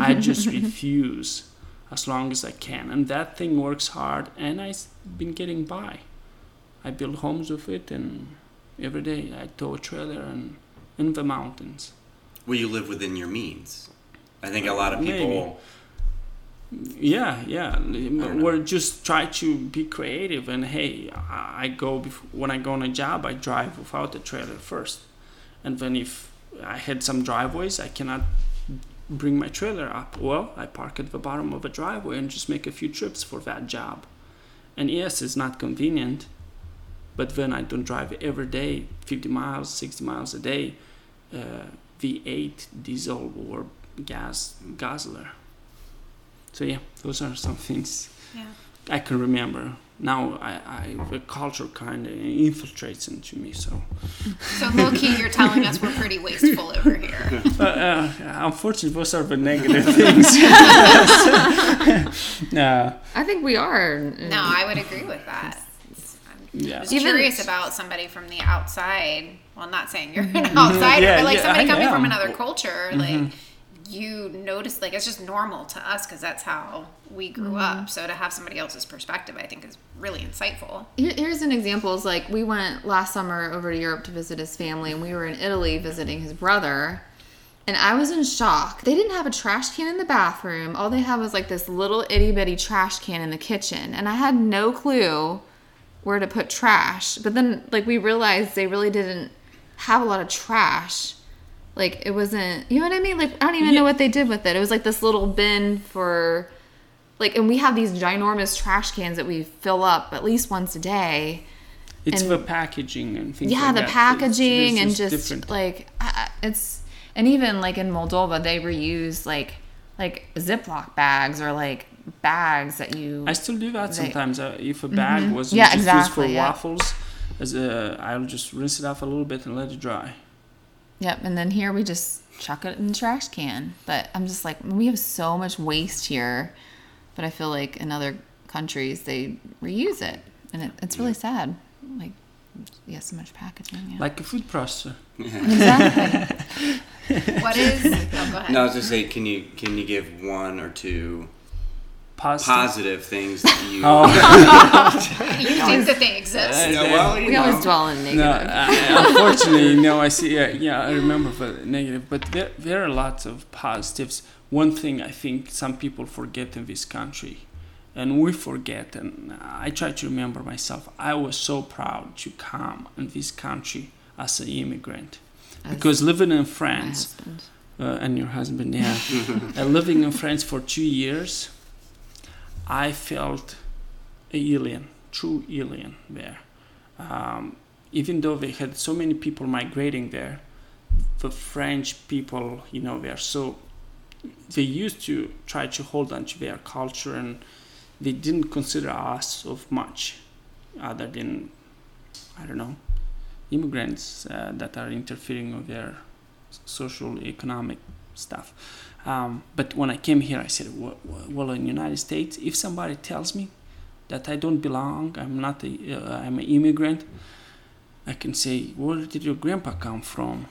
I just [LAUGHS] refuse as long as I can. And that thing works hard and I've been getting by. I build homes with it, and every day I tow a trailer and in the mountains. Will you live within your means? I think a lot of people. Yeah, yeah. We're just try to be creative, and hey, I go bef- when I go on a job, I drive without a trailer first, and then if I had some driveways, I cannot bring my trailer up. Well, I park at the bottom of a driveway and just make a few trips for that job. And yes, it's not convenient, but then I don't drive every day, 50 miles, 60 miles a day, uh, V8 diesel or gas guzzler. So yeah, those are some things Yeah. I can remember. Now I, I the culture kind of infiltrates into me. So So, low key, you're telling us we're pretty wasteful over here. [LAUGHS] uh, uh, unfortunately, those are the negative things. [LAUGHS] no, I think we are. No, I would agree with that. yeah. I was Even- curious about somebody from the outside. Well, not saying you're an [LAUGHS] outsider, Yeah, but like yeah, somebody I coming from another culture, like you notice, like it's just normal to us because that's how we grew mm-hmm. up. So to have somebody else's perspective, I think, is really insightful. Here- Here's an example. Is like we went last summer over to Europe to visit his family, and we were in Italy visiting his brother. And I was in shock. They didn't have a trash can in the bathroom. All they had was like this little itty bitty trash can in the kitchen. And I had no clue where to put trash. But then, like, we realized they really didn't have a lot of trash. Like, it wasn't, you know what I mean? Like, I don't even know what they did with it. It was like this little bin for, like, and we have these ginormous trash cans that we fill up at least once a day It's and- the packaging and things. yeah like the that. It's- packaging it's and just different. like I- it's and even like in moldova they reuse like like ziploc bags or like bags that you I still do that They- sometimes. Uh, if a bag was Mm-hmm. Yeah, just used for yeah. waffles, as a, I'll just rinse it off a little bit and let it dry. Yep and then here we just chuck it in the trash can but i'm just like we have so much waste here but i feel like in other countries they reuse it and it, it's really sad like yeah, so much packaging. Yeah. Like a food processor. exactly. [LAUGHS] What is? Go ahead. No, I was just say, can you can you give one or two Positive. positive things that you? [LAUGHS] Oh. [LAUGHS] you think that they exist? Uh, Yeah, well, you we always know. dwell in No, negative. uh, unfortunately, no. I see. Yeah, yeah. I remember the negative, but there there are lots of positives. One thing I think some people forget in this country, and we forget, and I try to remember myself. I was so proud to come in this country as an immigrant, As because living in France husband. uh, and your husband, yeah, [LAUGHS] uh, living in France for two years, I felt alien, true alien there. Um, even though they had so many people migrating there, the French people, you know, they are so they used to try to hold on to their culture and they didn't consider us of much other than I don't know immigrants uh, that are interfering with their social economic stuff. Um, but when I came here, I said, well, well, in the United States, if somebody tells me that I don't belong, I'm not a, uh, I'm an immigrant, I can say, where did your grandpa come from?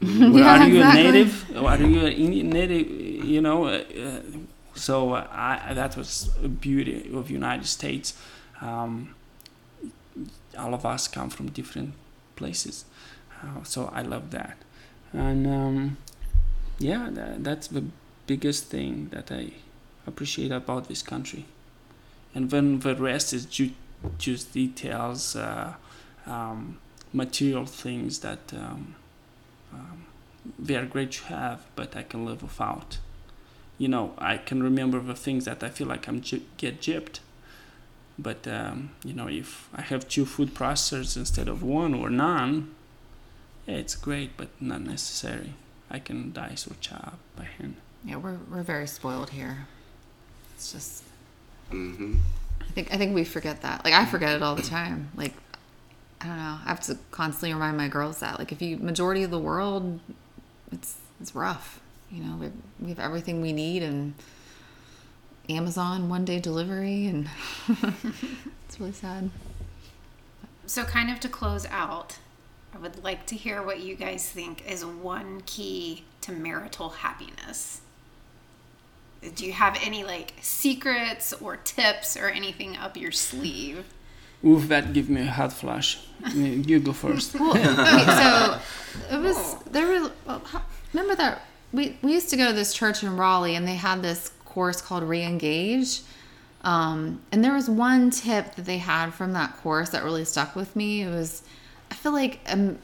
Well, Yeah, are you exactly. a native? Or are you a Indian native? You know, uh, uh, so uh, I, that was a beauty of United States. Um, all of us come from different places, uh, so I love that. And um, yeah, that, that's the biggest thing that I appreciate about this country. And then the rest is ju- just details, uh, um, material things that um, um, they are great to have, but I can live without. You know, I can remember the things that I feel like I'm gy- get gypped. But um, you know, if I have two food processors instead of one or none, yeah, it's great, but not necessary. I can dice or chop by hand. Yeah, we're we're very spoiled here. It's just hmm I think I think we forget that. Like I forget it all the time. Like I don't know. I have to constantly remind my girls that. Like if you majority of the world, it's it's rough. You know, we have, we have everything we need and Amazon one day delivery and [LAUGHS] it's really sad. So, kind of to close out, I would like to hear what you guys think is one key to marital happiness. Do you have any like secrets or tips or anything up your sleeve? Oof, that give me a hot flash. [LAUGHS] you go first. Well, wait, so [LAUGHS] it was there was remember that we we used to go to this church in Raleigh and they had this course called Reengage. Um, and there was one tip that they had from that course that really stuck with me. It was, I feel like um,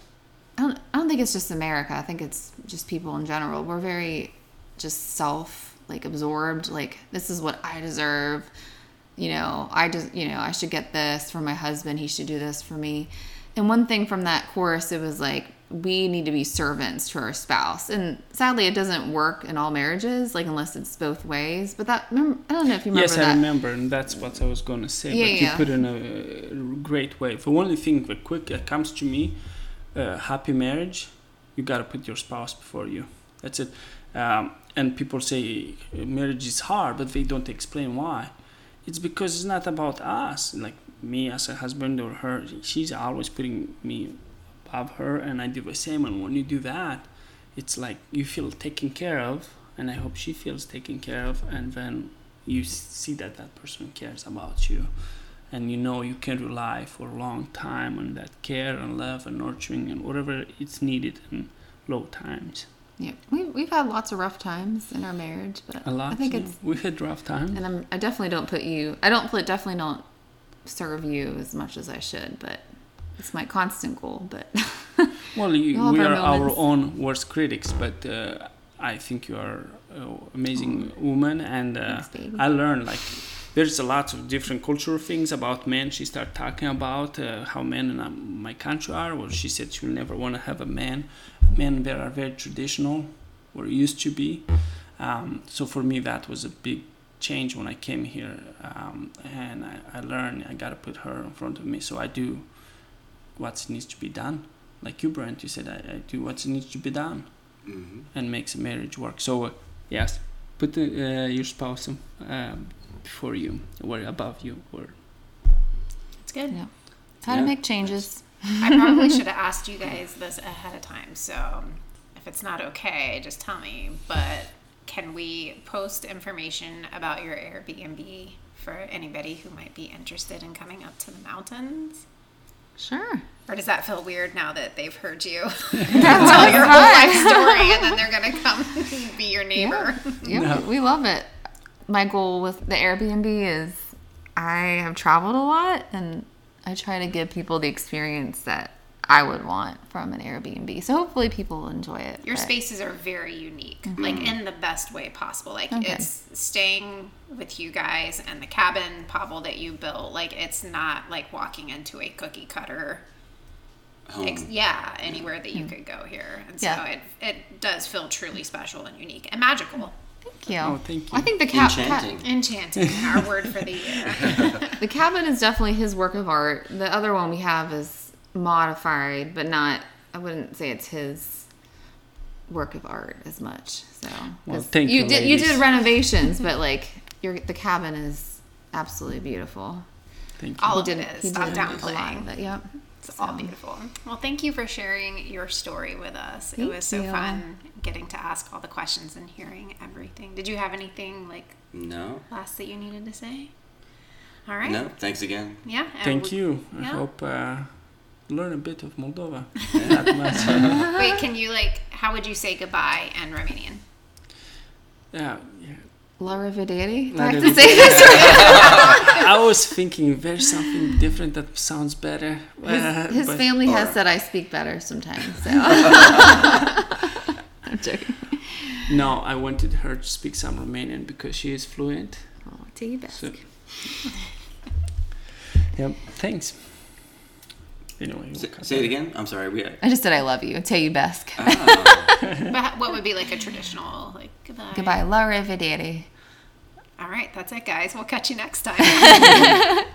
I don't I don't think it's just America. I think it's just people in general. We're very just self like absorbed. Like this is what I deserve you know, I just, you know, I should get this for my husband. He should do this for me. And one thing from that course, it was like, we need to be servants to our spouse. And sadly, it doesn't work in all marriages, like, unless it's both ways. But that, remember, I don't know if you remember yes, that. I remember, and that's what I was going to say. Yeah, but you put it in a great way. The only thing that quick that comes to me, uh, happy marriage, you got to put your spouse before you. That's it. Um, and people say uh, marriage is hard, but they don't explain why. It's because it's not about us, like me as a husband or her. She's always putting me above her, and I do the same. And when you do that, it's like you feel taken care of, and I hope she feels taken care of, and then you see that that person cares about you, and you know you can rely for a long time on that care and love and nurturing and whatever it's needed in low times. yeah, we, we've had lots of rough times in our marriage, but A lot. I think yeah. it's, we had rough times. and I'm, I definitely don't put you, I don't, put- definitely don't serve you as much as I should, but it's my constant goal. But [LAUGHS] Well, you, [LAUGHS] We have our are our own worst critics, but uh, I think you are an amazing woman, and uh, Thanks. I learned like there's a lot of different cultural things about men. She started talking about uh, how men in um, my country are. Well, she said she'll never want to have a man. Men there are very traditional, or used to be. Um, so for me, that was a big change when I came here, um, and I, I learned I gotta put her in front of me. So I do what needs to be done like you, Brent, you said I, I do what needs to be done hmm and makes a marriage work. So, uh, yes, put the, uh, your spouse um, before you or above you. Or It's good. yeah, how Yeah. to make changes. I probably [LAUGHS] should have asked you guys this ahead of time. So if it's not okay, just tell me. But can we post information about your Airbnb for anybody who might be interested in coming up to the mountains? Sure. Or does that feel weird now that they've heard you [LAUGHS] [LAUGHS] That's tell your whole life story and then they're going to come [LAUGHS] be your neighbor? Yeah, No. we love it. My goal with the Airbnb is I have traveled a lot and I try to give people the experience that I would want from an Airbnb. So hopefully people will enjoy it. Your but- spaces are very unique, mm-hmm. like in the best way possible. Like Okay. it's staying with you guys and the cabin, Pavel, that you built. Like it's not like walking into a cookie cutter. Home. Ex- yeah, anywhere that you could go here, and so Yeah. it it does feel truly special and unique and magical. Thank oh, you. Oh, thank you. I think the ca- ca- Enchanting. Enchanting, our word for the [LAUGHS] year. the cabin is definitely his work of art. The other one we have is modified, but not. I wouldn't say it's his work of art as much. So, Well, 'cause thank you, did you did renovations, but [LAUGHS] like your the cabin is absolutely beautiful. Thank you. All of did, it he. Stop did a lot downplaying. of it. Yep. It's all beautiful. Well, thank you for sharing your story with us. it was so you. fun getting to ask all the questions and hearing everything. Did you have anything like No, last that you needed to say? All right. no. Thanks again. Yeah. Thank we- you. I hope uh, learn a bit of Moldova. [LAUGHS] Not much. [LAUGHS] Wait, can you like? How would you say goodbye in Romanian? yeah, yeah. La Revedere. Do I have to Revedere. say this? [LAUGHS] I was thinking there's something different that sounds better. uh, His but- family has said I speak better sometimes. So. I'm joking. No, I wanted her to speak some Romanian because she is fluent. Oh, take you back. So, yep. Thanks. Anyway, we'll Say, say it again. I'm sorry. We. I just said I love you. Te iubesc. Ah, [LAUGHS] But what would be like a traditional like goodbye? Goodbye. La Revedere. All right, that's it, guys. We'll catch you next time. [LAUGHS]